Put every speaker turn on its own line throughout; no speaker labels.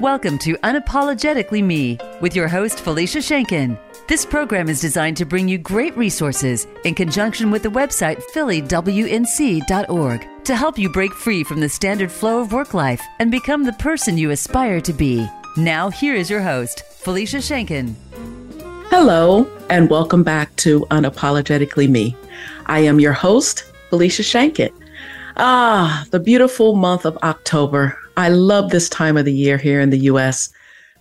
Welcome to Unapologetically Me with your host, Felicia Shankin. This program is designed to bring you great resources in conjunction with the website phillywnc.org to help you break free from the standard flow of work life and become the person you aspire to be. Now, here is your host, Felicia Shankin.
Hello, and welcome back to Unapologetically Me. I am your host, Felicia Shankin. Ah, the beautiful month of October I love this time of the year here in the US.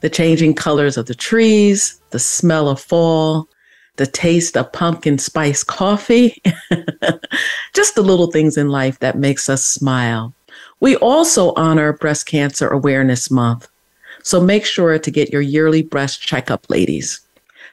The changing colors of the trees, the smell of fall, the taste of pumpkin spice coffee, just the little things in life that makes us smile. We also honor Breast Cancer Awareness Month. So make sure to get your yearly breast checkup, ladies.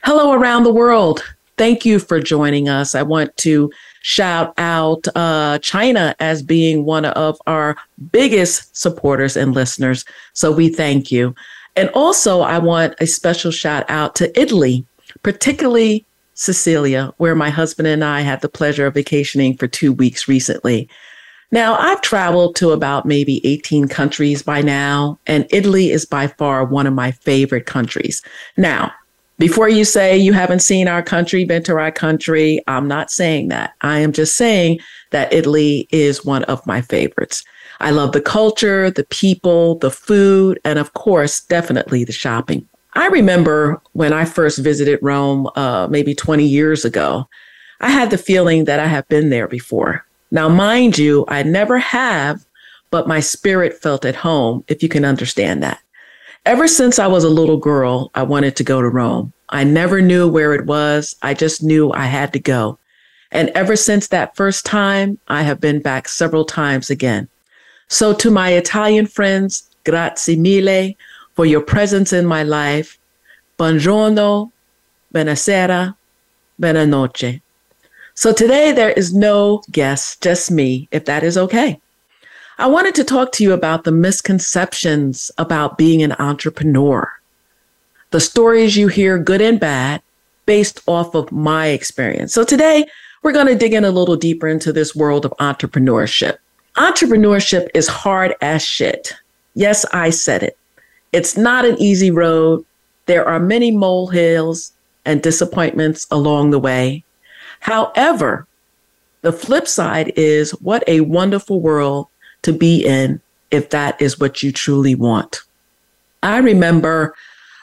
Hello around the world. Thank you for joining us. I want to shout out uh, China as being one of our biggest supporters and listeners. So we thank you. And also, I want a special shout out to Italy, particularly Sicilia, where my husband and I had the pleasure of vacationing for two weeks recently. Now, I've traveled to about maybe 18 countries by now, and Italy is by far one of my favorite countries. Now, before you say you haven't seen our country, been to our country, I'm not saying that. I am just saying that Italy is one of my favorites. I love the culture, the people, the food, and of course, definitely the shopping. I remember when I first visited Rome, uh, maybe 20 years ago, I had the feeling that I have been there before. Now, mind you, I never have, but my spirit felt at home, if you can understand that. Ever since I was a little girl, I wanted to go to Rome. I never knew where it was. I just knew I had to go. And ever since that first time, I have been back several times again. So to my Italian friends, grazie mille for your presence in my life. Buongiorno, buonasera, buonanotte. So today there is no guest, just me, if that is okay. I wanted to talk to you about the misconceptions about being an entrepreneur. The stories you hear, good and bad, based off of my experience. So today, we're going to dig in a little deeper into this world of entrepreneurship. Entrepreneurship is hard as shit. Yes, I said it. It's not an easy road. There are many molehills and disappointments along the way. However, the flip side is what a wonderful world to be in if that is what you truly want. I remember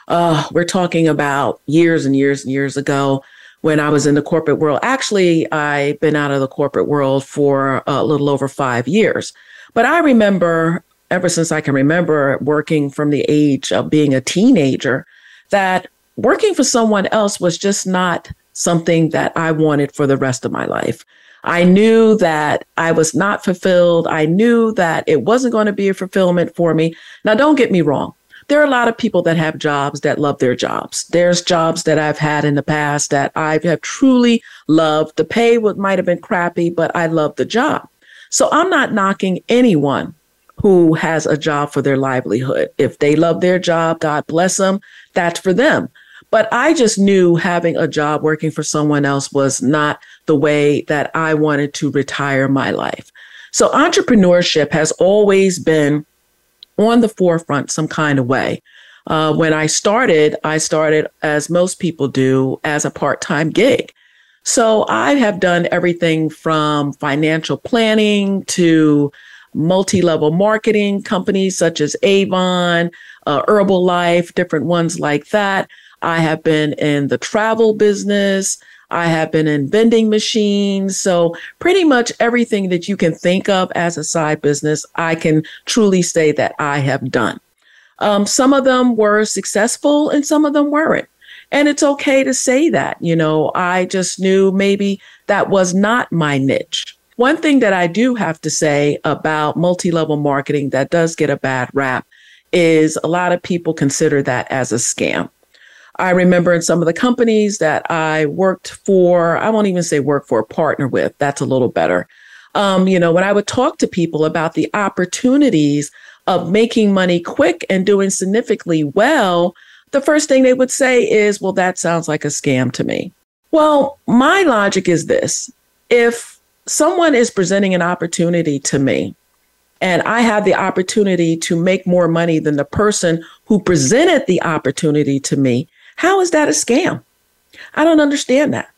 uh, we're talking about years and years and years ago when I was in the corporate world. Actually, I've been out of the corporate world for a little over five years. But I remember, ever since I can remember, working from the age of being a teenager, that working for someone else was just not something that I wanted for the rest of my life. I knew that I was not fulfilled. I knew that it wasn't going to be a fulfillment for me. Now, don't get me wrong. There are a lot of people that have jobs that love their jobs. There's jobs that I've had in the past that I have truly loved. The pay would, might have been crappy, but I love the job. So I'm not knocking anyone who has a job for their livelihood. If they love their job, God bless them. That's for them. But I just knew having a job working for someone else was not the way that I wanted to retire my life. So entrepreneurship has always been on the forefront some kind of way. Uh, when I started, I started, as most people do, as a part time gig. So I have done everything from financial planning to multi level marketing companies such as Avon, uh, Herbalife, different ones like that. I have been in the travel business. I have been in vending machines. So pretty much everything that you can think of as a side business, I can truly say that I have done. Um, some of them were successful and some of them weren't. And it's okay to say that, you know, I just knew maybe that was not my niche. One thing that I do have to say about multi level marketing that does get a bad rap is a lot of people consider that as a scam. I remember in some of the companies that I worked for, I won't even say work for, partner with, that's a little better. Um, you know, when I would talk to people about the opportunities of making money quick and doing significantly well, the first thing they would say is, well, that sounds like a scam to me. Well, my logic is this if someone is presenting an opportunity to me and I have the opportunity to make more money than the person who presented the opportunity to me, how is that a scam? I don't understand that.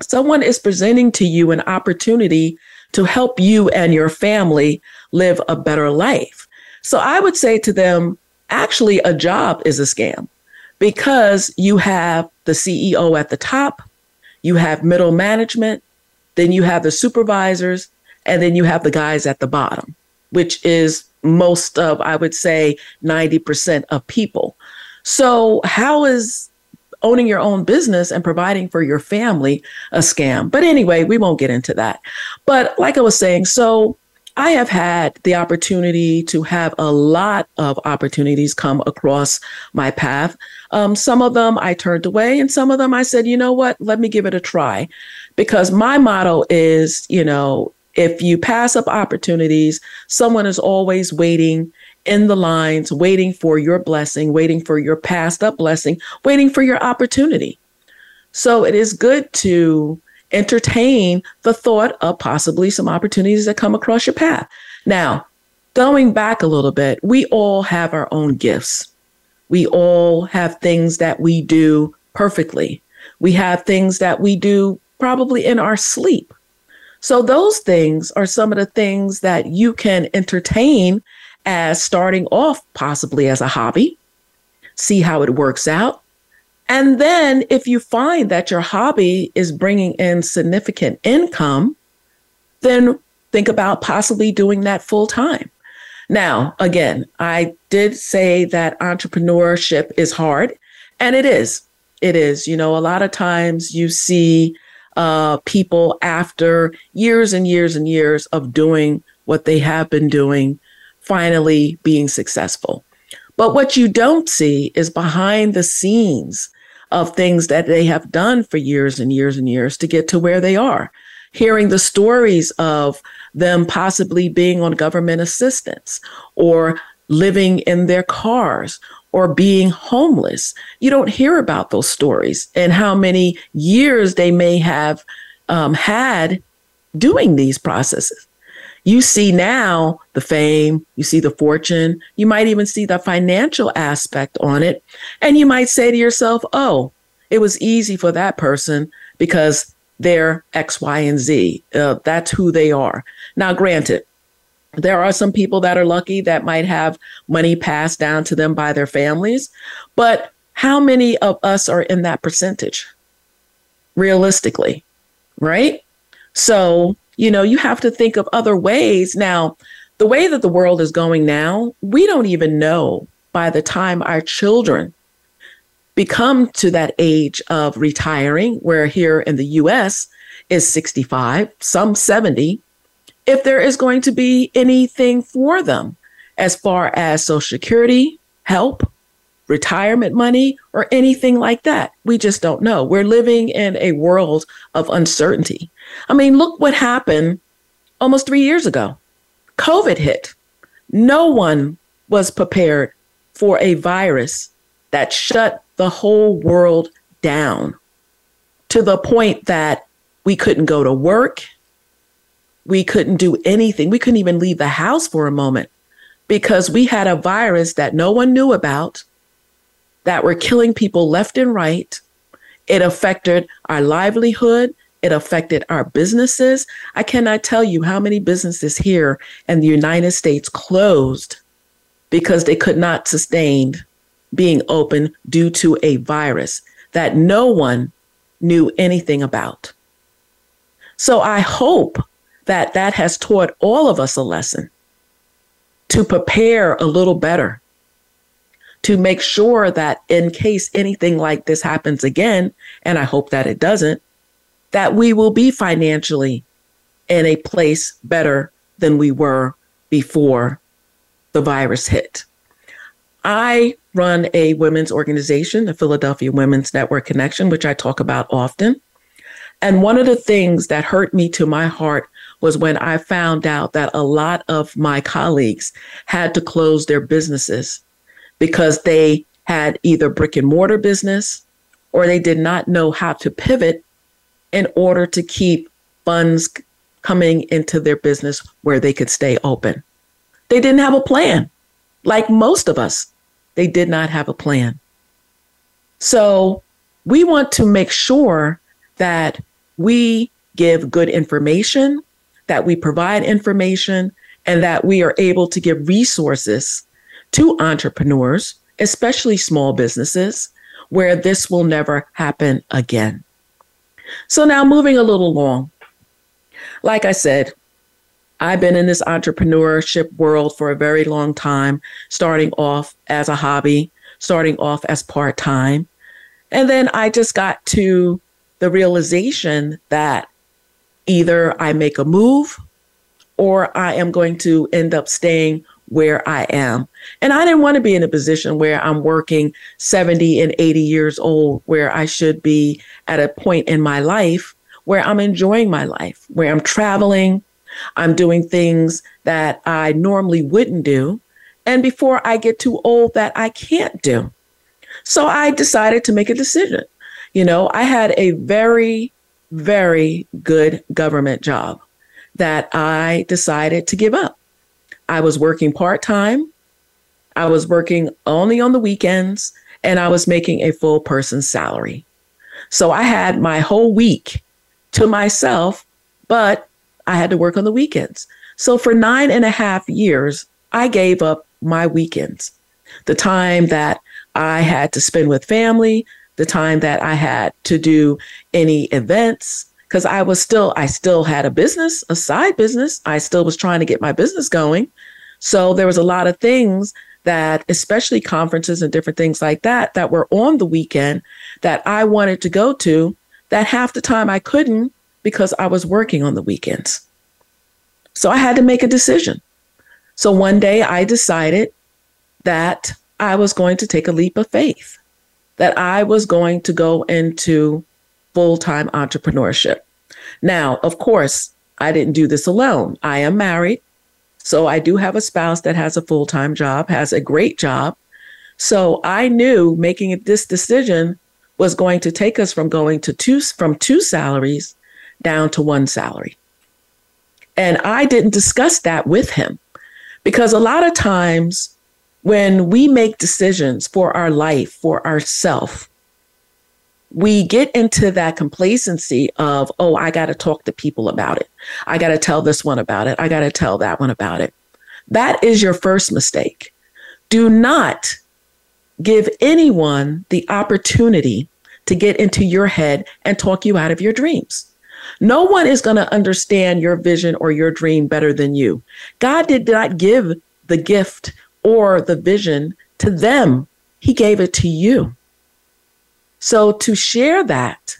Someone is presenting to you an opportunity to help you and your family live a better life. So I would say to them, actually, a job is a scam because you have the CEO at the top, you have middle management, then you have the supervisors, and then you have the guys at the bottom, which is most of, I would say, 90% of people. So, how is owning your own business and providing for your family a scam? But anyway, we won't get into that. But like I was saying, so I have had the opportunity to have a lot of opportunities come across my path. Um, some of them I turned away, and some of them I said, you know what, let me give it a try. Because my motto is, you know, if you pass up opportunities, someone is always waiting in the lines, waiting for your blessing, waiting for your passed up blessing, waiting for your opportunity. So it is good to entertain the thought of possibly some opportunities that come across your path. Now, going back a little bit, we all have our own gifts. We all have things that we do perfectly. We have things that we do probably in our sleep. So, those things are some of the things that you can entertain as starting off possibly as a hobby, see how it works out. And then, if you find that your hobby is bringing in significant income, then think about possibly doing that full time. Now, again, I did say that entrepreneurship is hard, and it is. It is. You know, a lot of times you see uh, people after years and years and years of doing what they have been doing, finally being successful. But what you don't see is behind the scenes of things that they have done for years and years and years to get to where they are. Hearing the stories of them possibly being on government assistance or living in their cars or being homeless. You don't hear about those stories and how many years they may have um, had doing these processes. You see now the fame, you see the fortune, you might even see the financial aspect on it. And you might say to yourself, oh, it was easy for that person because they're X, Y, and Z. Uh, that's who they are. Now, granted, there are some people that are lucky that might have money passed down to them by their families, but how many of us are in that percentage realistically? Right? So, you know, you have to think of other ways. Now, the way that the world is going now, we don't even know by the time our children become to that age of retiring, where here in the US is 65, some 70, if there is going to be anything for them as far as Social Security, help, retirement money, or anything like that. We just don't know. We're living in a world of uncertainty. I mean, look what happened almost three years ago. COVID hit. No one was prepared for a virus that shut the whole world down to the point that we couldn't go to work we couldn't do anything. We couldn't even leave the house for a moment because we had a virus that no one knew about that were killing people left and right. It affected our livelihood. It affected our businesses. I cannot tell you how many businesses here in the United States closed because they could not sustain being open due to a virus that no one knew anything about. So I hope that that has taught all of us a lesson to prepare a little better, to make sure that in case anything like this happens again, and I hope that it doesn't, that we will be financially in a place better than we were before the virus hit. I run a women's organization, the Philadelphia Women's Network Connection, which I talk about often. And one of the things that hurt me to my heart was when I found out that a lot of my colleagues had to close their businesses because they had either brick and mortar business or they did not know how to pivot in order to keep funds coming into their business where they could stay open. They didn't have a plan. Like most of us, they did not have a plan. So we want to make sure that we give good information, that we provide information, and that we are able to give resources to entrepreneurs, especially small businesses, where this will never happen again. So now moving a little along. Like I said, I've been in this entrepreneurship world for a very long time, starting off as a hobby, starting off as part time. And then I just got to the realization that either I make a move or I am going to end up staying where I am. And I didn't want to be in a position where I'm working 70 and 80 years old, where I should be at a point in my life where I'm enjoying my life, where I'm traveling, I'm doing things that I normally wouldn't do. And before I get too old, that I can't do. So I decided to make a decision. You know, I had a very, very good government job that I decided to give up. I was working part time. I was working only on the weekends and I was making a full person salary. So I had my whole week to myself, but I had to work on the weekends. So for nine and a half years, I gave up my weekends, the time that I had to spend with family, the time that I had to do any events, because I was still, I still had a business, a side business. I still was trying to get my business going. So there was a lot of things that, especially conferences and different things like that, that were on the weekend that I wanted to go to that half the time I couldn't because I was working on the weekends. So I had to make a decision. So one day I decided that I was going to take a leap of faith, that I was going to go into full time entrepreneurship. Now, of course, I didn't do this alone. I am married. So I do have a spouse that has a full time job, has a great job. So I knew making this decision was going to take us from going to two from two salaries down to one salary. And I didn't discuss that with him because a lot of times when we make decisions for our life, for ourself, we get into that complacency of, oh, I got to talk to people about it. I got to tell this one about it. I got to tell that one about it. That is your first mistake. Do not give anyone the opportunity to get into your head and talk you out of your dreams. No one is going to understand your vision or your dream better than you. God did not give the gift or the vision to them, He gave it to you. So to share that,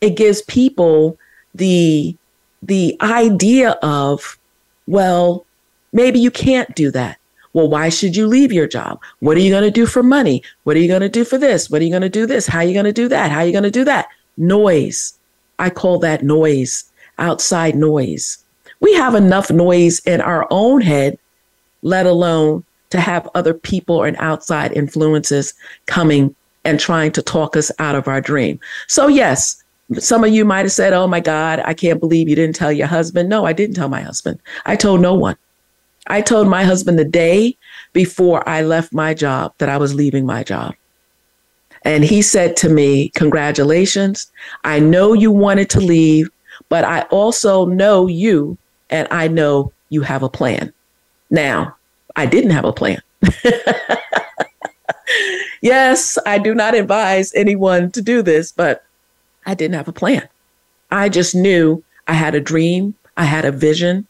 it gives people the the idea of, well, maybe you can't do that. Well, why should you leave your job? What are you going to do for money? What are you going to do for this? What are you going to do this? How are you going to do that? How are you going to do that? Noise. I call that noise, outside noise. We have enough noise in our own head, let alone to have other people and outside influences coming and trying to talk us out of our dream. So, yes, some of you might have said, Oh my God, I can't believe you didn't tell your husband. No, I didn't tell my husband. I told no one. I told my husband the day before I left my job that I was leaving my job. And he said to me, Congratulations. I know you wanted to leave, but I also know you and I know you have a plan. Now, I didn't have a plan. yes, I do not advise anyone to do this, but I didn't have a plan. I just knew I had a dream, I had a vision,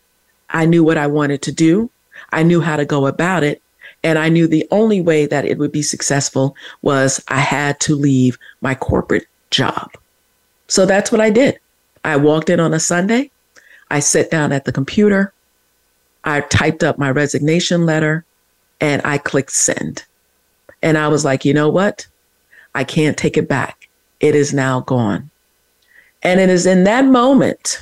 I knew what I wanted to do, I knew how to go about it. And I knew the only way that it would be successful was I had to leave my corporate job. So that's what I did. I walked in on a Sunday. I sat down at the computer. I typed up my resignation letter and I clicked send. And I was like, you know what? I can't take it back. It is now gone. And it is in that moment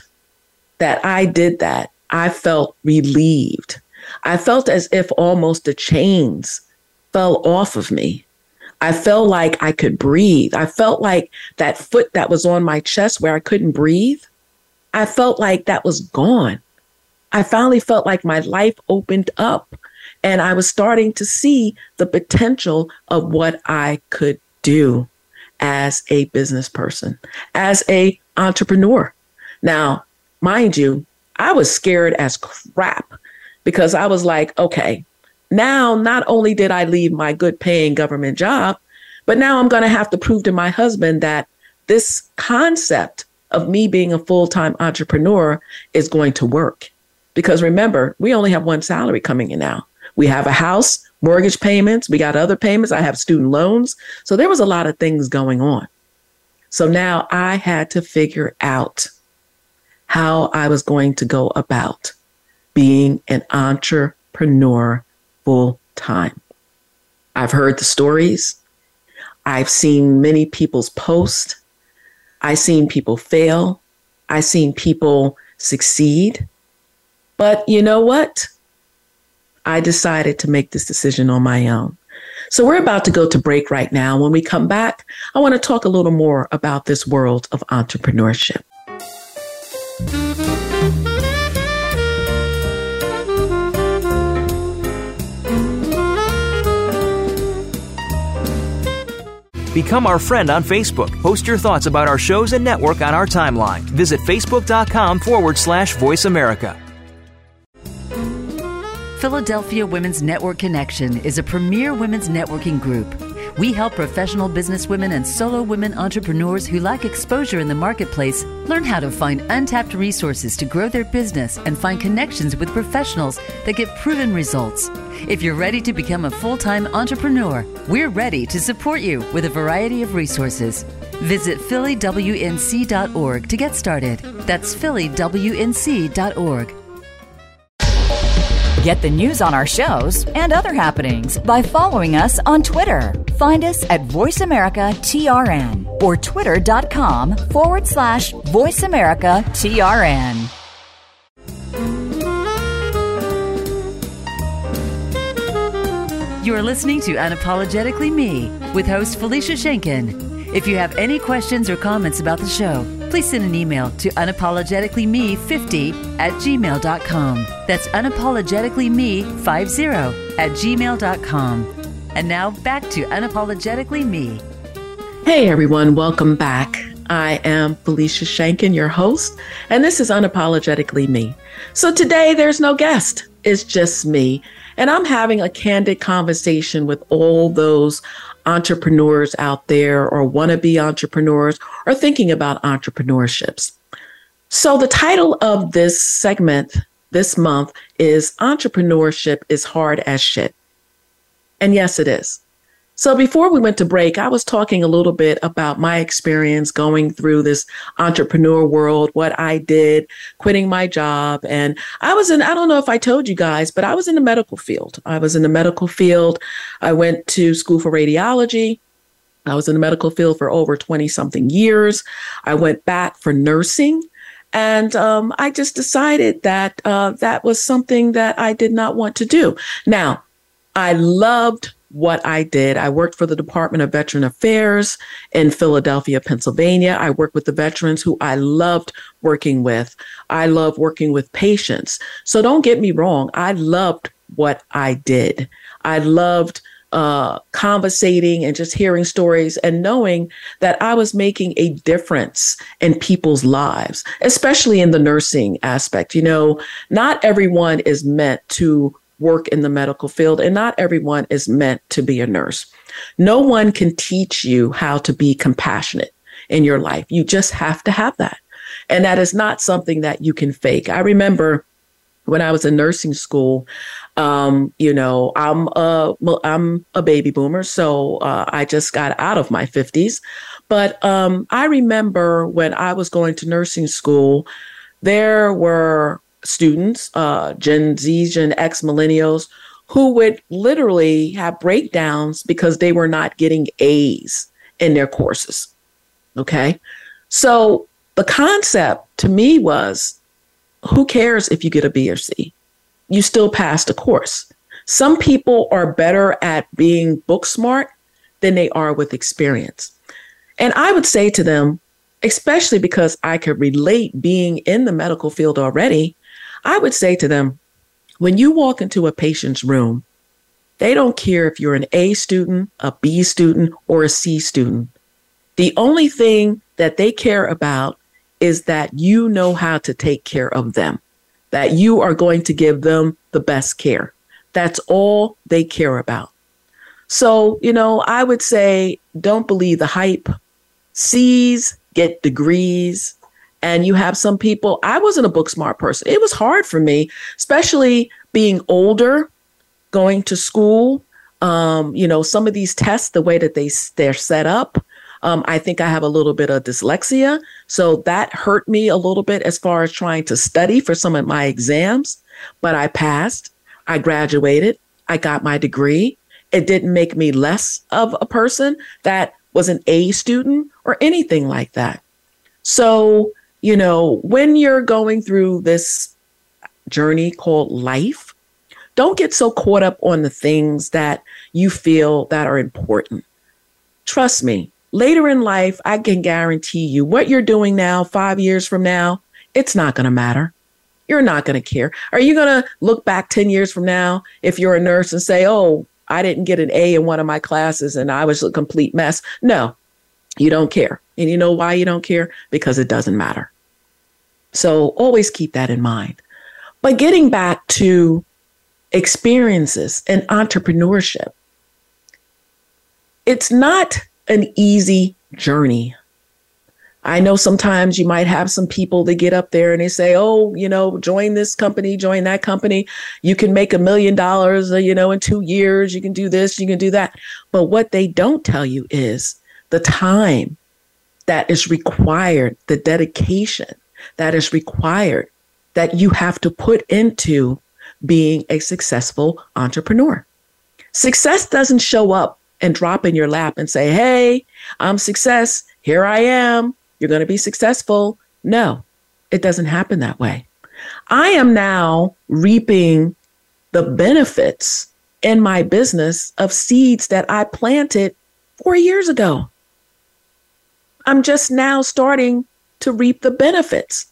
that I did that. I felt relieved. I felt as if almost the chains fell off of me. I felt like I could breathe. I felt like that foot that was on my chest where I couldn't breathe, I felt like that was gone. I finally felt like my life opened up And I was starting to see the potential of what I could do as a business person, as a entrepreneur. Now, mind you, I was scared as crap because I was like, okay, now not only did I leave my good paying government job, but now I'm going to have to prove to my husband that this concept of me being a full time entrepreneur is going to work. Because remember, we only have one salary coming in now. We have a house, mortgage payments, we got other payments, I have student loans. So there was a lot of things going on. So now I had to figure out how I was going to go about being an entrepreneur full time. I've heard the stories. I've seen many people's posts. I've seen people fail. I've seen people succeed. But you know what? I decided to make this decision on my own. So we're about to go to break right now. When we come back, I want to talk a little more about this world of entrepreneurship.
Become our friend on Facebook. Post your thoughts about our shows and network on our timeline. Visit facebook.com forward slash voice America.
Philadelphia Women's Network Connection is a premier women's networking group. We help professional businesswomen and solo women entrepreneurs who lack exposure in the marketplace learn how to find untapped resources to grow their business and find connections with professionals that get proven results. If you're ready to become a full time entrepreneur, we're ready to support you with a variety of resources. Visit phillywnc.org to get started. That's phillywnc.org.
Get the news on our shows and other happenings by following us on Twitter. Find us at VoiceAmericaTRN or twitter.com forward slash VoiceAmericaTRN.
You are listening to Unapologetically Me with host Felicia Schenken. If you have any questions or comments about the show, please send an email to unapologeticallyme50 at gmail.com. That's unapologeticallyme50 at gmail.com. And now back to Unapologetically Me.
Hey everyone, welcome back. I am Felicia Shankin, your host, and this is Unapologetically Me. So today there's no guest, it's just me. And I'm having a candid conversation with all those entrepreneurs out there or wannabe entrepreneurs or thinking about entrepreneurships. So, the title of this segment this month is Entrepreneurship is Hard as Shit. And yes, it is. So before we went to break, I was talking a little bit about my experience going through this entrepreneur world, what I did, quitting my job. And I was in, I don't know if I told you guys, but I was in the medical field. I was in the medical field. I went to school for radiology. I was in the medical field for over 20 something years. I went back for nursing. And um, I just decided that uh, that was something that I did not want to do. Now, I loved what I did. I worked for the Department of Veteran Affairs in Philadelphia, Pennsylvania. I worked with the veterans who I loved working with. I love working with patients. So don't get me wrong. I loved what I did. I loved uh, conversating and just hearing stories and knowing that I was making a difference in people's lives, especially in the nursing aspect. You know, not everyone is meant to work in the medical field, and not everyone is meant to be a nurse. No one can teach you how to be compassionate in your life. You just have to have that. And that is not something that you can fake. I remember when I was in nursing school, um, you know, I'm a I'm a baby boomer, so uh, I just got out of my 50s. But um, I remember when I was going to nursing school, there were students, uh, Gen Z, Gen X, millennials, who would literally have breakdowns because they were not getting A's in their courses. Okay. So the concept to me was who cares if you get a B or C? You still passed the course. Some people are better at being book smart than they are with experience. And I would say to them, especially because I could relate being in the medical field already, I would say to them, When you walk into a patient's room, they don't care if you're an A student, a B student, or a C student. The only thing that they care about is that you know how to take care of them, that you are going to give them the best care. That's all they care about. So, you know, I would say don't believe the hype. C's get degrees. And you have some people, I wasn't a book smart person. It was hard for me, especially being older, going to school. Um, you know, some of these tests, the way that they they're set up, um, I think I have a little bit of dyslexia. So that hurt me a little bit as far as trying to study for some of my exams. But I passed, I graduated, I got my degree. It didn't make me less of a person that was an A student or anything like that. So, you know, when you're going through this journey called life, don't get so caught up on the things that you feel that are important. Trust me, later in life, I can guarantee you what you're doing now, five years from now, it's not going to matter. You're not going to care. Are you going to look back 10 years from now if you're a nurse and say, oh, I didn't get an A in one of my classes and I was a complete mess? No, you don't care. And you know why you don't care? Because it doesn't matter. So always keep that in mind. But getting back to experiences and entrepreneurship, it's not an easy journey. I know sometimes you might have some people that get up there and they say, oh, you know, join this company, join that company. You can make a million dollars, you know, in two years. You can do this, you can do that. But what they don't tell you is the time that is required, the dedication that is required that you have to put into being a successful entrepreneur. Success doesn't show up and drop in your lap and say, Hey, I'm success. Here I am. You're going to be successful. No, it doesn't happen that way. I am now reaping the benefits in my business of seeds that I planted four years ago. I'm just now starting to reap the benefits.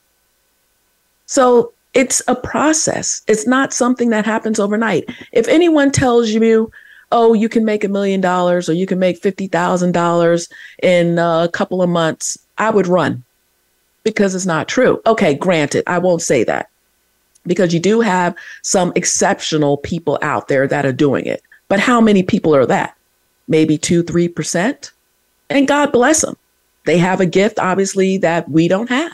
So it's a process. It's not something that happens overnight. If anyone tells you oh, you can make a million dollars or you can make $50,000 in a couple of months, I would run because it's not true. Okay, granted, I won't say that because you do have some exceptional people out there that are doing it. But how many people are that? Maybe two, 3%? And God bless them. They have a gift, obviously, that we don't have.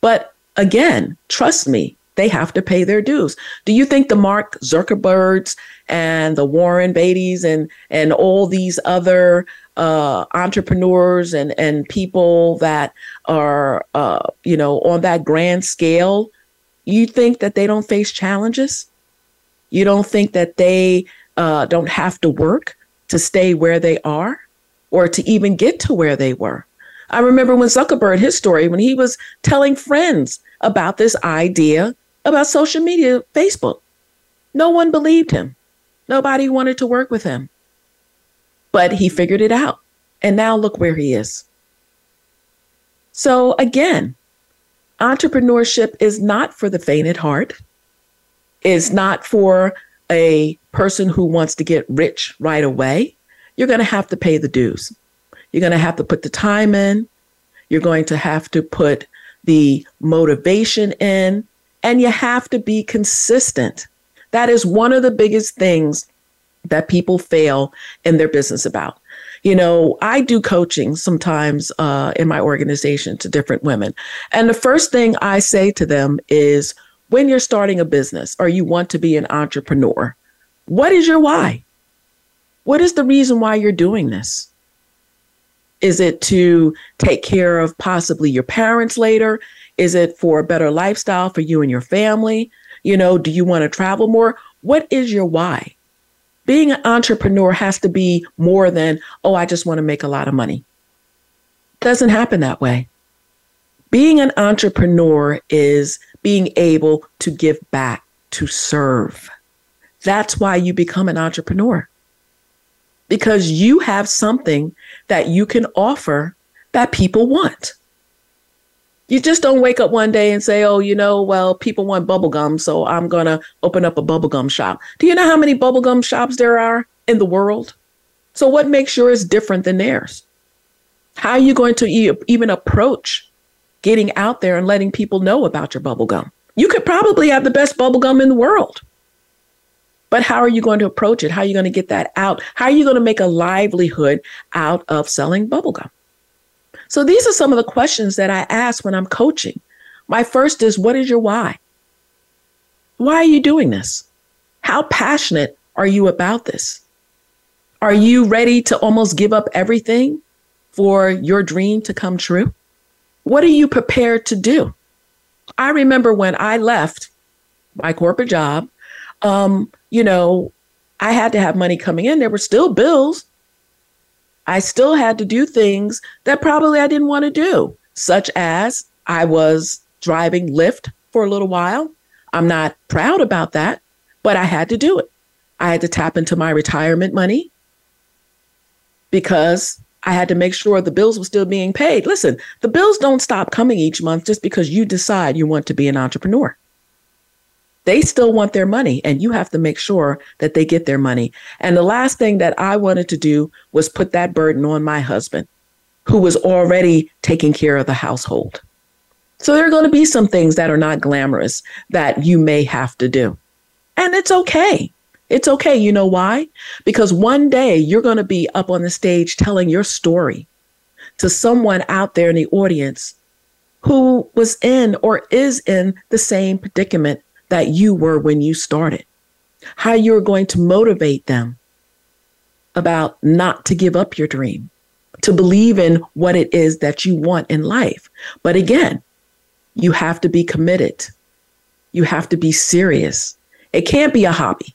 But again, trust me, they have to pay their dues. Do you think the Mark Zuckerbergs and the Warren Beatty's and and all these other uh, entrepreneurs and and people that are uh, you know on that grand scale, you think that they don't face challenges? You don't think that they uh, don't have to work to stay where they are or to even get to where they were? I remember when Zuckerberg, his story, when he was telling friends about this idea about social media, Facebook. No one believed him. Nobody wanted to work with him. But he figured it out. And now look where he is. So again, entrepreneurship is not for the faint at heart. It's not for a person who wants to get rich right away. You're going to have to pay the dues. You're going to have to put the time in. You're going to have to put the motivation in and you have to be consistent. That is one of the biggest things that people fail in their business about. You know, I do coaching sometimes uh, in my organization to different women. And the first thing I say to them is when you're starting a business or you want to be an entrepreneur, what is your why? What is the reason why you're doing this? Is it to take care of possibly your parents later? Is it for a better lifestyle for you and your family? You know, do you want to travel more? What is your why? Being an entrepreneur has to be more than, oh, I just want to make a lot of money. It doesn't happen that way. Being an entrepreneur is being able to give back, to serve. That's why you become an entrepreneur. Because you have something that you can offer that people want. You just don't wake up one day and say, oh, you know, well, people want bubblegum, so I'm going to open up a bubblegum shop. Do you know how many bubblegum shops there are in the world? So, what makes yours different than theirs? How are you going to e- even approach getting out there and letting people know about your bubblegum? You could probably have the best bubblegum in the world. But how are you going to approach it? How are you going to get that out? How are you going to make a livelihood out of selling bubblegum? So these are some of the questions that I ask when I'm coaching. My first is what is your why? Why are you doing this? How passionate are you about this? Are you ready to almost give up everything for your dream to come true? What are you prepared to do? I remember when I left my corporate job, um, you know, I had to have money coming in. There were still bills. I still had to do things that probably I didn't want to do, such as I was driving Lyft for a little while. I'm not proud about that, but I had to do it. I had to tap into my retirement money because I had to make sure the bills were still being paid. Listen, the bills don't stop coming each month just because you decide you want to be an entrepreneur they still want their money and you have to make sure that they get their money. And the last thing that I wanted to do was put that burden on my husband, who was already taking care of the household. So there are going to be some things that are not glamorous that you may have to do. And it's okay. It's okay. You know why? Because one day you're going to be up on the stage telling your story to someone out there in the audience who was in or is in the same predicament that you were when you started, how you're going to motivate them about not to give up your dream, to believe in what it is that you want in life. But again, you have to be committed. You have to be serious. It can't be a hobby.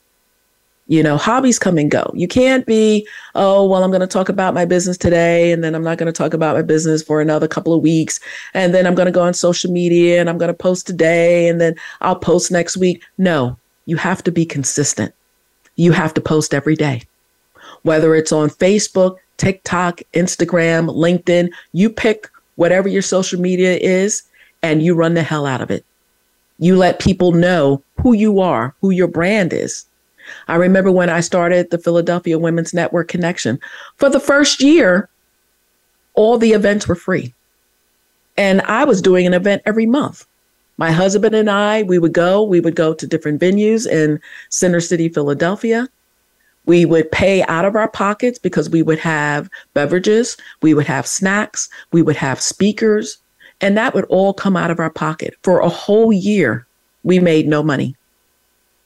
You know, hobbies come and go. You can't be, oh, well, I'm going to talk about my business today, and then I'm not going to talk about my business for another couple of weeks. And then I'm going to go on social media and I'm going to post today, and then I'll post next week. No, you have to be consistent. You have to post every day, whether it's on Facebook, TikTok, Instagram, LinkedIn. You pick whatever your social media is and you run the hell out of it. You let people know who you are, who your brand is I remember when I started the Philadelphia Women's Network Connection. For the first year, all the events were free. And I was doing an event every month. My husband and I, we would go, we would go to different venues in Center City, Philadelphia. We would pay out of our pockets because we would have beverages, we would have snacks, we would have speakers, and that would all come out of our pocket. For a whole year, we made no money.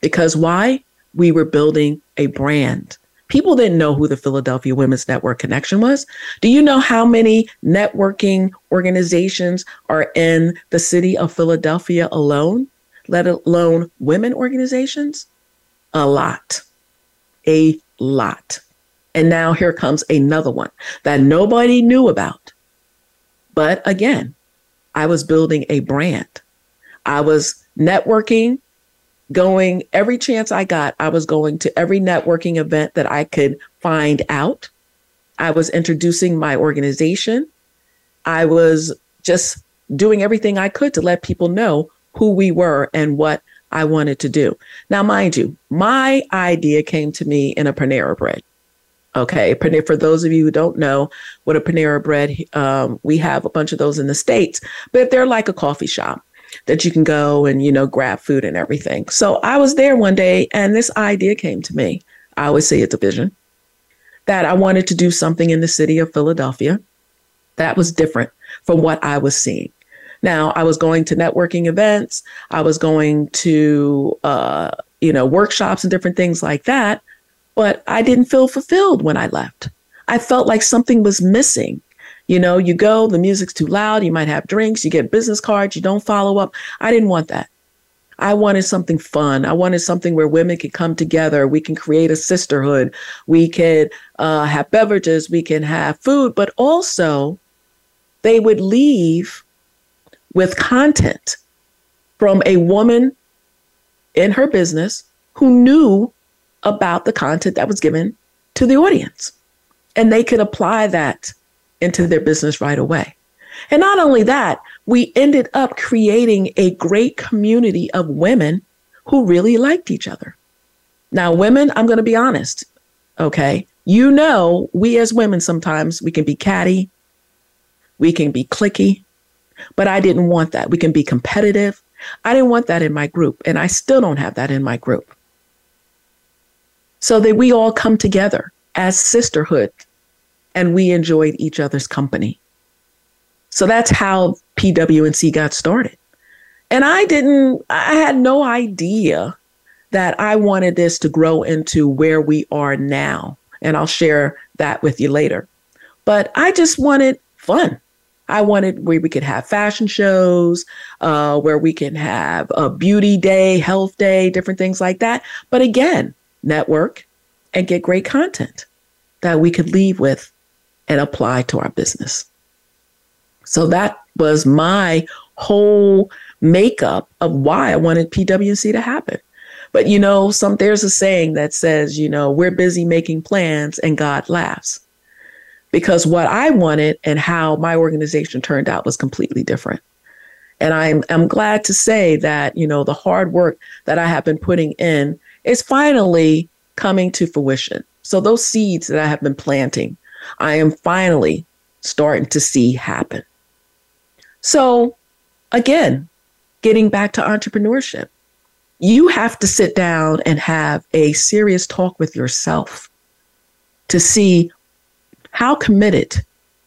Because why? We were building a brand. People didn't know who the Philadelphia Women's Network Connection was. Do you know how many networking organizations are in the city of Philadelphia alone, let alone women organizations? A lot. A lot. And now here comes another one that nobody knew about. But again, I was building a brand. I was networking going every chance I got, I was going to every networking event that I could find out. I was introducing my organization. I was just doing everything I could to let people know who we were and what I wanted to do. Now, mind you, my idea came to me in a Panera bread. Okay, for those of you who don't know what a Panera bread, um, we have a bunch of those in the states, but they're like a coffee shop that you can go and, you know, grab food and everything. So I was there one day and this idea came to me. I always say it's a vision that I wanted to do something in the city of Philadelphia that was different from what I was seeing. Now, I was going to networking events, I was going to, uh, you know, workshops and different things like that, but I didn't feel fulfilled when I left. I felt like something was missing. You know, you go, the music's too loud, you might have drinks, you get business cards, you don't follow up. I didn't want that. I wanted something fun. I wanted something where women could come together. We can create a sisterhood. We could uh, have beverages. We can have food, but also they would leave with content from a woman in her business who knew about the content that was given to the audience. And they could apply that into their business right away. And not only that, we ended up creating a great community of women who really liked each other. Now, women, I'm going to be honest, okay? You know, we as women sometimes we can be catty, we can be clicky, but I didn't want that. We can be competitive. I didn't want that in my group, and I still don't have that in my group. So that we all come together as sisterhood and we enjoyed each other's company. So that's how PWNC got started. And I didn't, I had no idea that I wanted this to grow into where we are now. And I'll share that with you later. But I just wanted fun. I wanted where we could have fashion shows, uh, where we can have a beauty day, health day, different things like that. But again, network and get great content that we could leave with and apply to our business. So that was my whole makeup of why I wanted PWC to happen. But you know, some there's a saying that says, you know, we're busy making plans and God laughs. Because what I wanted and how my organization turned out was completely different. And I'm I'm glad to say that, you know, the hard work that I have been putting in is finally coming to fruition. So those seeds that I have been planting, I am finally starting to see happen. So again, getting back to entrepreneurship, you have to sit down and have a serious talk with yourself to see how committed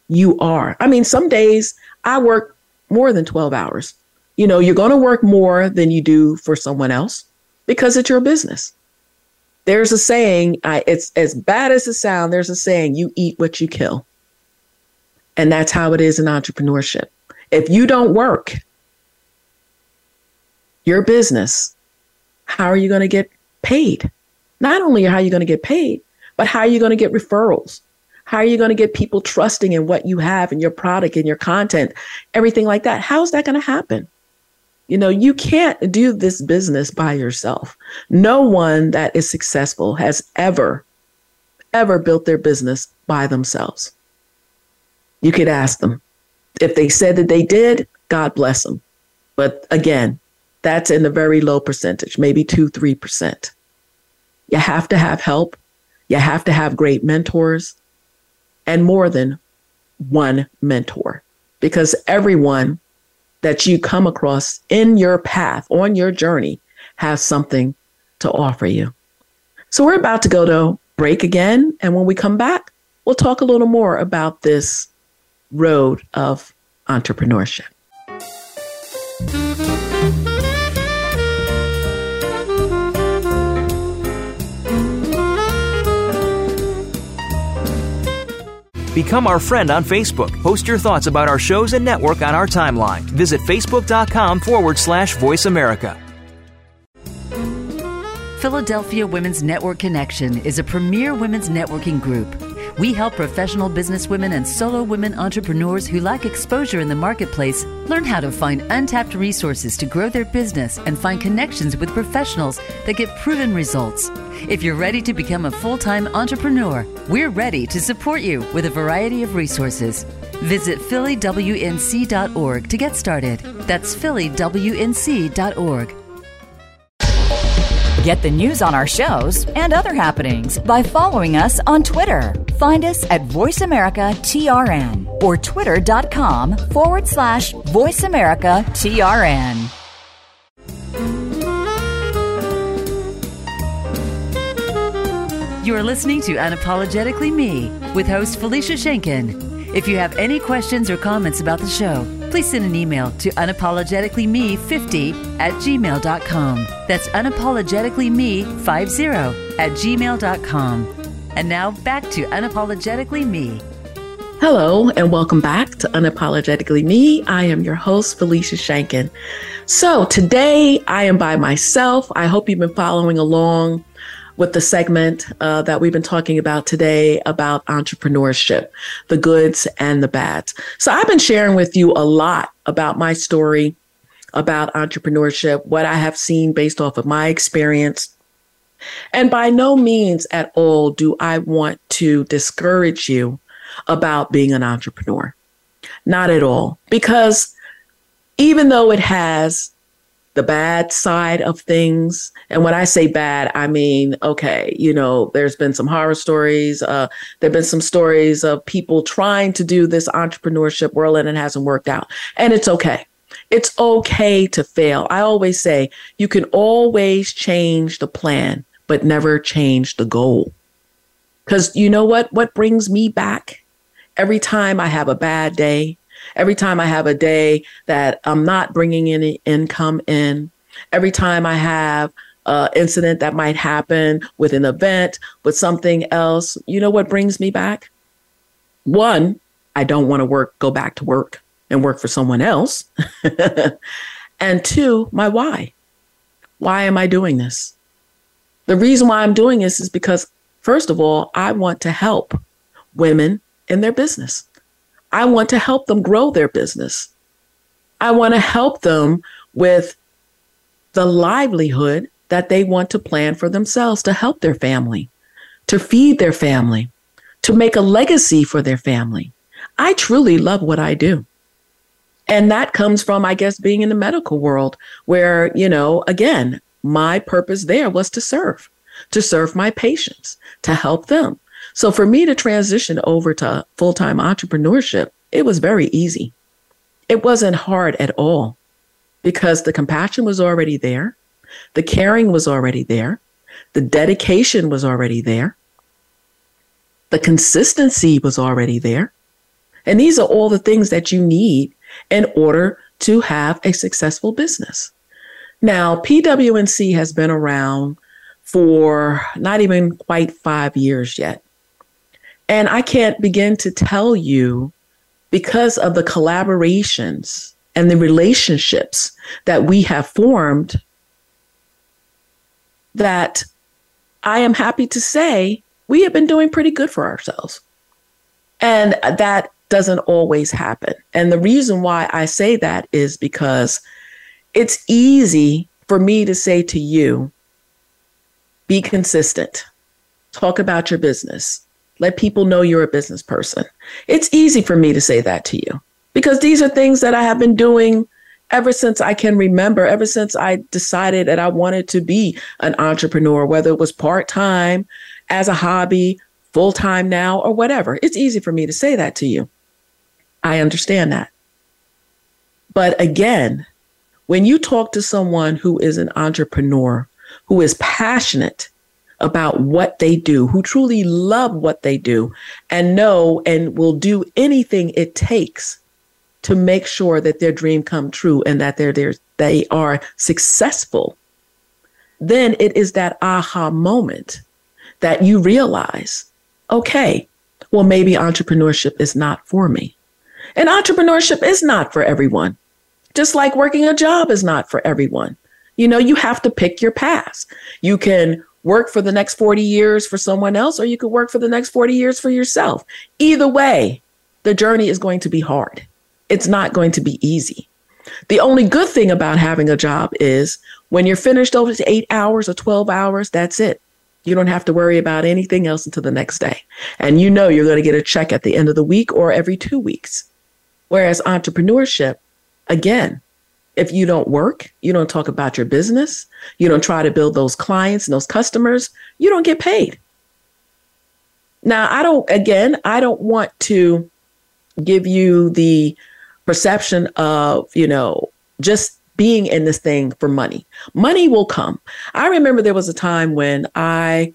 you are. I mean, some days I work more than 12 hours. You know, you're going to work more than you do for someone else because it's your business. There's a saying, I, it's as bad as it sounds, there's a saying, you eat what you kill. And that's how it is in entrepreneurship. If you don't work your business, how are you going to get paid? Not only how are you going to get paid, but how are you going to get referrals? How are you going to get people trusting in what you have and your product and your content, everything like that? How's that going to happen? You know, you can't do this business by yourself. No one that is successful has ever, ever built their business by themselves. You could ask them. If they said that they did, God bless them. But again, that's in a very low percentage, maybe two, 3%. You have to have help. You have to have great mentors and more than one mentor because everyone that you come across in your path, on your journey, has something to offer you. So we're about to go to break again. And when we come back, we'll talk a little more about this road of entrepreneurship.
Become our friend on Facebook. Post your thoughts about our shows and network on our timeline. Visit facebook.com forward slash voice America.
Philadelphia Women's Network Connection is a premier women's networking group. We help professional businesswomen and solo women entrepreneurs who lack exposure in the marketplace learn how to find untapped resources to grow their business and find connections with professionals that get proven results. If you're ready to become a full time entrepreneur, we're ready to support you with a variety of resources. Visit phillywnc.org to get started. That's phillywnc.org.
Get the news on our shows and other happenings by following us on Twitter. Find us at VoiceAmericaTRN or twitter.com forward slash VoiceAmericaTRN.
You are listening to Unapologetically Me with host Felicia Shenkin. If you have any questions or comments about the show, please send an email to unapologeticallyme50 at gmail.com. That's unapologeticallyme50 at gmail.com. And now back to Unapologetically Me.
Hello, and welcome back to Unapologetically Me. I am your host, Felicia Shankin. So today I am by myself. I hope you've been following along with the segment uh, that we've been talking about today about entrepreneurship, the goods and the bads. So I've been sharing with you a lot about my story about entrepreneurship, what I have seen based off of my experience. And by no means at all do I want to discourage you about being an entrepreneur. Not at all. Because even though it has the bad side of things. And when I say bad, I mean, okay, you know, there's been some horror stories. Uh, there have been some stories of people trying to do this entrepreneurship world and it hasn't worked out. And it's okay. It's okay to fail. I always say you can always change the plan, but never change the goal. Because you know what? What brings me back every time I have a bad day, Every time I have a day that I'm not bringing any income in, every time I have an incident that might happen with an event, with something else, you know what brings me back? One, I don't want to work, go back to work and work for someone else. and two, my why. Why am I doing this? The reason why I'm doing this is because, first of all, I want to help women in their business. I want to help them grow their business. I want to help them with the livelihood that they want to plan for themselves to help their family, to feed their family, to make a legacy for their family. I truly love what I do. And that comes from, I guess, being in the medical world, where, you know, again, my purpose there was to serve, to serve my patients, to help them, so for me to transition over to full time entrepreneurship, it was very easy. It wasn't hard at all because the compassion was already there, the caring was already there, the dedication was already there, the consistency was already there. And these are all the things that you need in order to have a successful business. Now, PWNC has been around for not even quite five years yet. And I can't begin to tell you because of the collaborations and the relationships that we have formed that I am happy to say we have been doing pretty good for ourselves. And that doesn't always happen. And the reason why I say that is because it's easy for me to say to you, be consistent, talk about your business, let people know you're a business person. It's easy for me to say that to you because these are things that I have been doing ever since I can remember, ever since I decided that I wanted to be an entrepreneur, whether it was part time, as a hobby, full time now, or whatever. It's easy for me to say that to you. I understand that. But again, when you talk to someone who is an entrepreneur, who is passionate about what they do, who truly love what they do and know and will do anything it takes to make sure that their dream come true and that they're there, they are successful, then it is that aha moment that you realize, okay, well, maybe entrepreneurship is not for me. And entrepreneurship is not for everyone. Just like working a job is not for everyone. You know, you have to pick your path. You can work for the next 40 years for someone else, or you could work for the next 40 years for yourself. Either way, the journey is going to be hard. It's not going to be easy. The only good thing about having a job is when you're finished over eight hours or 12 hours, that's it. You don't have to worry about anything else until the next day. And you know you're going to get a check at the end of the week or every two weeks. Whereas entrepreneurship, again, if you don't work, you don't talk about your business, you don't try to build those clients and those customers, you don't get paid. Now, I don't, again, I don't want to give you the perception of, you know, just being in this thing for money. Money will come. I remember there was a time when I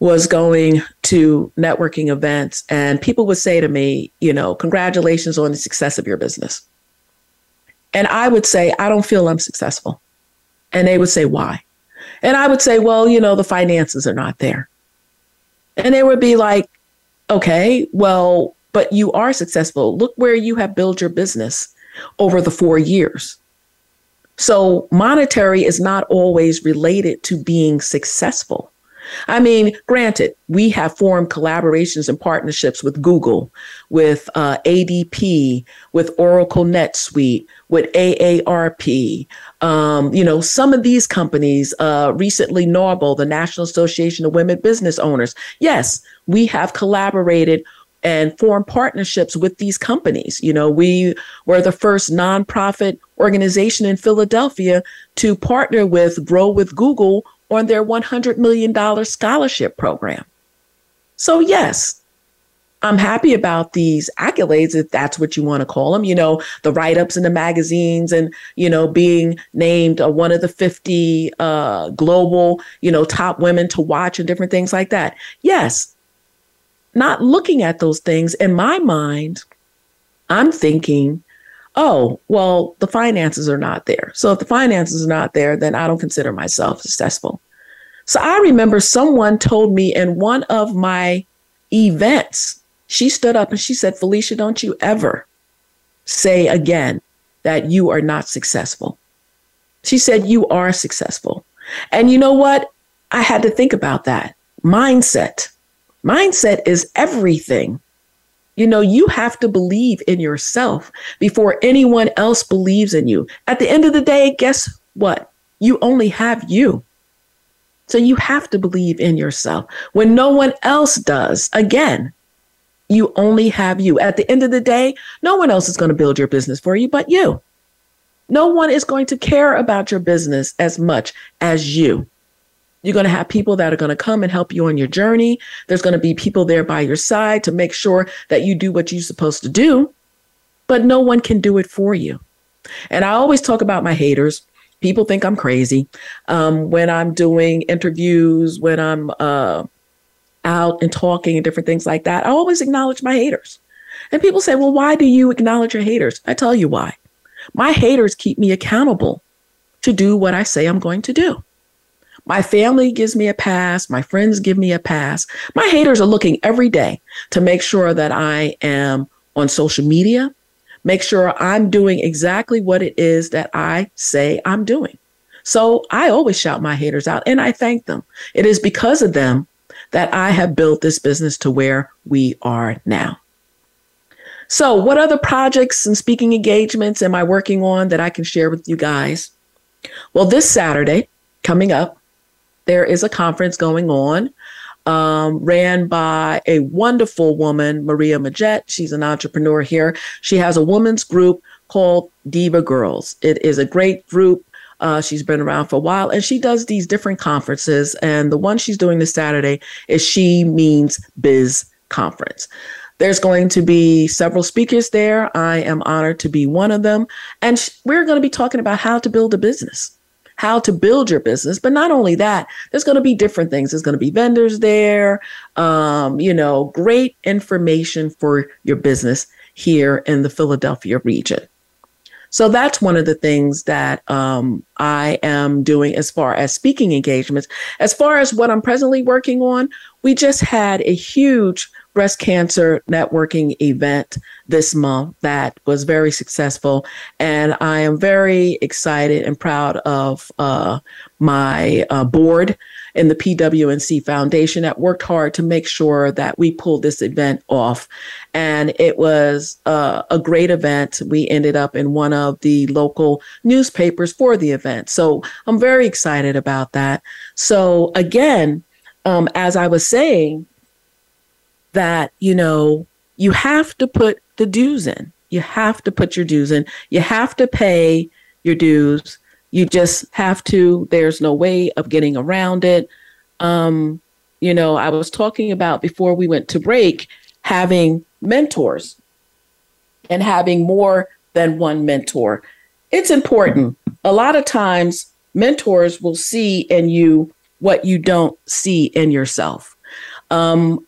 was going to networking events and people would say to me, you know, congratulations on the success of your business. And I would say, I don't feel I'm successful. And they would say, why? And I would say, well, you know, the finances are not there. And they would be like, okay, well, but you are successful. Look where you have built your business over the four years. So, monetary is not always related to being successful. I mean, granted, we have formed collaborations and partnerships with Google, with uh, ADP, with Oracle NetSuite, with AARP. Um, you know, some of these companies, uh, recently NAWBO, the National Association of Women Business Owners. Yes, we have collaborated and form partnerships with these companies. You know, we were the first nonprofit organization in Philadelphia to partner with Grow with Google on their $100 million scholarship program. So, yes, I'm happy about these accolades, if that's what you want to call them, you know, the write ups in the magazines and, you know, being named uh, one of the 50 uh, global, you know, top women to watch and different things like that. Yes. Not looking at those things in my mind, I'm thinking, oh, well, the finances are not there. So if the finances are not there, then I don't consider myself successful. So I remember someone told me in one of my events, she stood up and she said, Felicia, don't you ever say again that you are not successful. She said, You are successful. And you know what? I had to think about that. Mindset. Mindset is everything. You know, you have to believe in yourself before anyone else believes in you. At the end of the day, guess what? You only have you. So you have to believe in yourself when no one else does. Again, you only have you. At the end of the day, no one else is going to build your business for you but you. No one is going to care about your business as much as you. You're going to have people that are going to come and help you on your journey. There's going to be people there by your side to make sure that you do what you're supposed to do, but no one can do it for you. And I always talk about my haters. People think I'm crazy um, when I'm doing interviews, when I'm uh, out and talking and different things like that, I always acknowledge my haters. And people say, well, why do you acknowledge your haters? I tell you why. My haters keep me accountable to do what I say I'm going to do. My family gives me a pass. My friends give me a pass. My haters are looking every day to make sure that I am on social media, make sure I'm doing exactly what it is that I say I'm doing. So I always shout my haters out and I thank them. It is because of them that I have built this business to where we are now. So, what other projects and speaking engagements am I working on that I can share with you guys? Well, this Saturday coming up, there is a conference going on um, ran by a wonderful woman, Maria Majet. She's an entrepreneur here. She has a women's group called Diva Girls. It is a great group uh, she's been around for a while and she does these different conferences. And the one she's doing this Saturday is She Means Biz Conference. There's going to be several speakers there. I am honored to be one of them. And sh- we're going to be talking about how to build a business, how to build your business. But not only that, there's going to be different things. There's going to be vendors there, um, you know, great information for your business here in the Philadelphia region. So that's one of the things that um, I am doing as far as speaking engagements. As far as what I'm presently working on, we just had a huge breast cancer networking event this month that was very successful. And I am very excited and proud of uh, my uh, board in the PWNC Foundation that worked hard to make sure that we pulled this event off. And it was uh, a great event. We ended up in one of the local newspapers for the event. So I'm very excited about that. So, again, um, as I was saying, that, you know, you have to put the dues in. You have to put your dues in. You have to pay your dues you just have to, there's no way of getting around it. Um, you know, I was talking about before we went to break having mentors and having more than one mentor. It's important. A lot of times, mentors will see in you what you don't see in yourself. Um,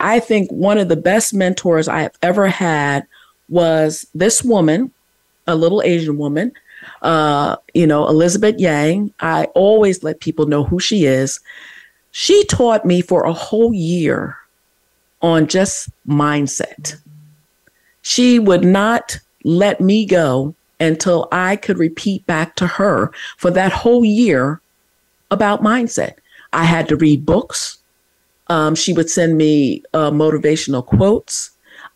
I think one of the best mentors I have ever had was this woman, a little Asian woman uh, you know, Elizabeth Yang. I always let people know who she is. She taught me for a whole year on just mindset. She would not let me go until I could repeat back to her for that whole year about mindset. I had to read books. Um, she would send me uh, motivational quotes.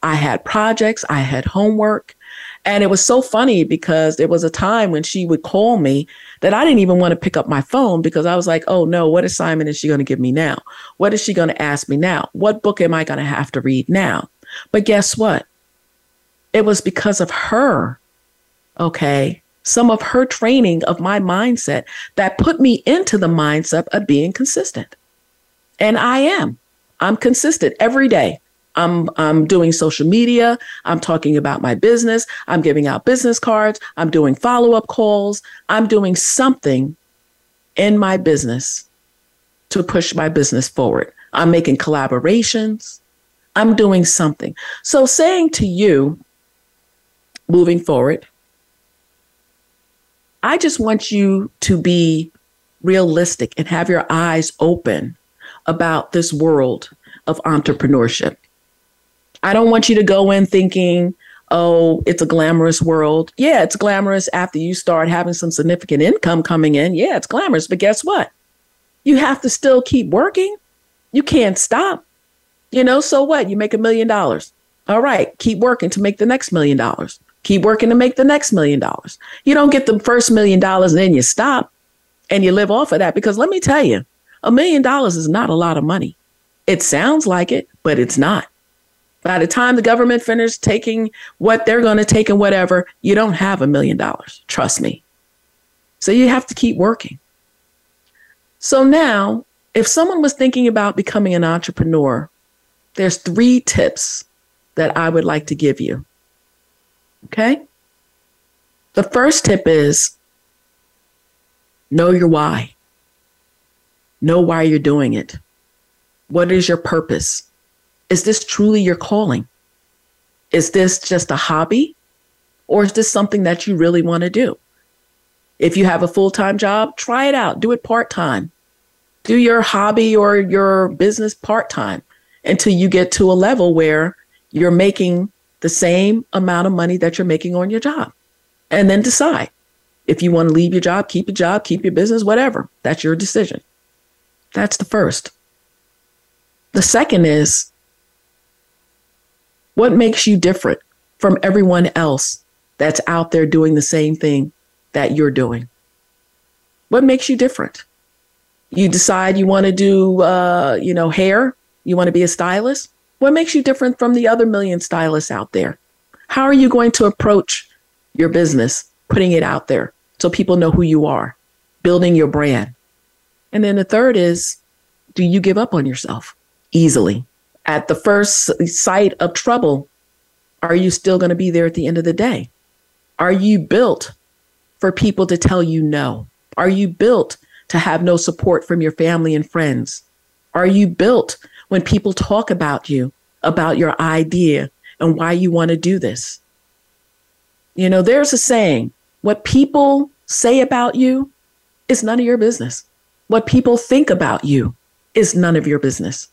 I had projects, I had homework. And it was so funny because there was a time when she would call me that I didn't even want to pick up my phone because I was like, oh no, what assignment is she going to give me now? What is she going to ask me now? What book am I going to have to read now? But guess what? It was because of her, okay, some of her training of my mindset that put me into the mindset of being consistent. And I am. I'm consistent every day. I'm I'm doing social media, I'm talking about my business, I'm giving out business cards, I'm doing follow-up calls, I'm doing something in my business to push my business forward. I'm making collaborations. I'm doing something. So saying to you moving forward, I just want you to be realistic and have your eyes open about this world of entrepreneurship. I don't want you to go in thinking, oh, it's a glamorous world. Yeah, it's glamorous after you start having some significant income coming in. Yeah, it's glamorous. But guess what? You have to still keep working. You can't stop. You know, so what? You make a million dollars. All right, keep working to make the next million dollars. Keep working to make the next million dollars. You don't get the first million dollars and then you stop and you live off of that because let me tell you, a million dollars is not a lot of money. It sounds like it, but it's not. By the time the government finishes taking what they're going to take and whatever, you don't have a million dollars. Trust me. So you have to keep working. So now, if someone was thinking about becoming an entrepreneur, there's three tips that I would like to give you. Okay? The first tip is know your why. Know why you're doing it. What is your purpose? Is this truly your calling? Is this just a hobby? Or is this something that you really want to do? If you have a full time job, try it out. Do it part time. Do your hobby or your business part time until you get to a level where you're making the same amount of money that you're making on your job. And then decide if you want to leave your job, keep your job, keep your business, whatever. That's your decision. That's the first. The second is what makes you different from everyone else that's out there doing the same thing that you're doing? What makes you different? You decide you want to do, uh, you know, hair. You want to be a stylist. What makes you different from the other million stylists out there? How are you going to approach your business, putting it out there so people know who you are, building your brand? And then the third is, do you give up on yourself easily? at the first sight of trouble, are you still going to be there at the end of the day? Are you built for people to tell you no? Are you built to have no support from your family and friends? Are you built when people talk about you, about your idea and why you want to do this? You know, there's a saying what people say about you is none of your business. What people think about you is none of your business.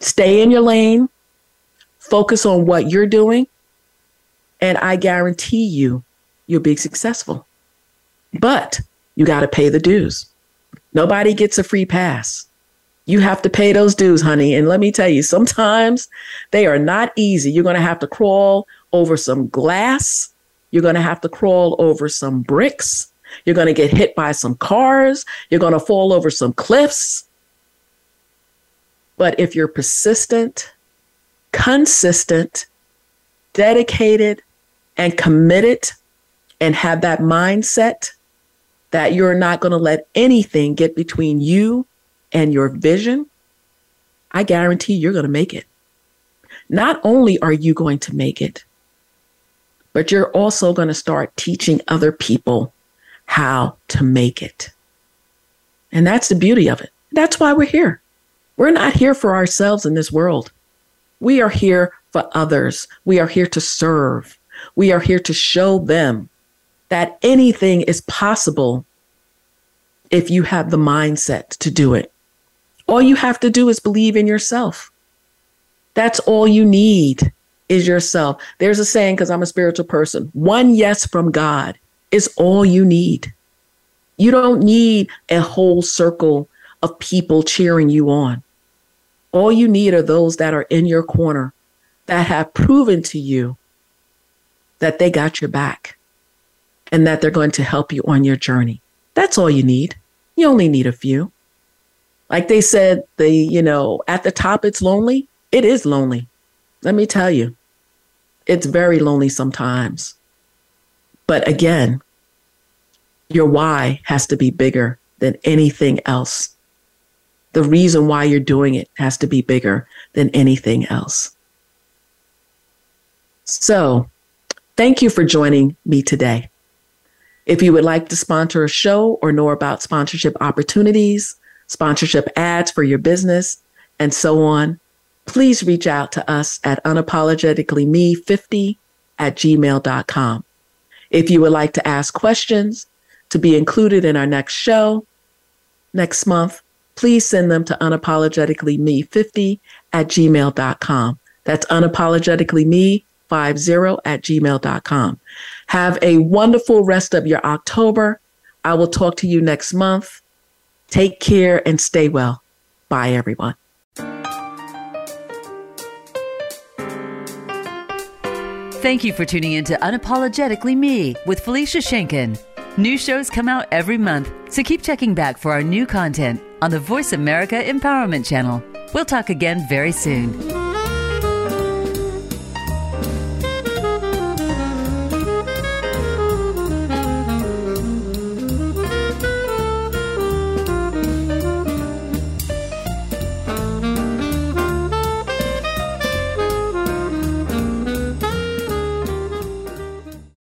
Stay in your lane, focus on what you're doing, and I guarantee you, you'll be successful. But you got to pay the dues. Nobody gets a free pass. You have to pay those dues, honey. And let me tell you, sometimes they are not easy. You're going to have to crawl over some glass. You're going to have to crawl over some bricks. You're going to get hit by some cars. You're going to fall over some cliffs. But if you're persistent, consistent, dedicated, and committed, and have that mindset that you're not going to let anything get between you and your vision, I guarantee you're going to make it. Not only are you going to make it, but you're also going to start teaching other people how to make it. And that's the beauty of it. That's why we're here. We're not here for ourselves in this world. We are here for others. We are here to serve. We are here to show them that anything is possible if you have the mindset to do it. All you have to do is believe in yourself. That's all you need is yourself. There's a saying, because I'm a spiritual person one yes from God is all you need. You don't need a whole circle of people cheering you on. All you need are those that are in your corner that have proven to you that they got your back and that they're going to help you on your journey. That's all you need. You only need a few. Like they said, the, you know, at the top it's lonely. It is lonely. let me tell you, it's very lonely sometimes. But again, your why has to be bigger than anything else. The reason why you're doing it has to be bigger than anything else. So, thank you for joining me today. If you would like to sponsor a show or know about sponsorship opportunities, sponsorship ads for your business, and so on, please reach out to us at unapologeticallyme50 at gmail.com. If you would like to ask questions to be included in our next show next month, please send them to unapologeticallyme50 at gmail.com. That's unapologeticallyme50 at gmail.com. Have a wonderful rest of your October. I will talk to you next month. Take care and stay well. Bye, everyone.
Thank you for tuning in to Unapologetically Me with Felicia Schenken. New shows come out every month, so keep checking back for our new content on the Voice America Empowerment Channel. We'll talk again very soon.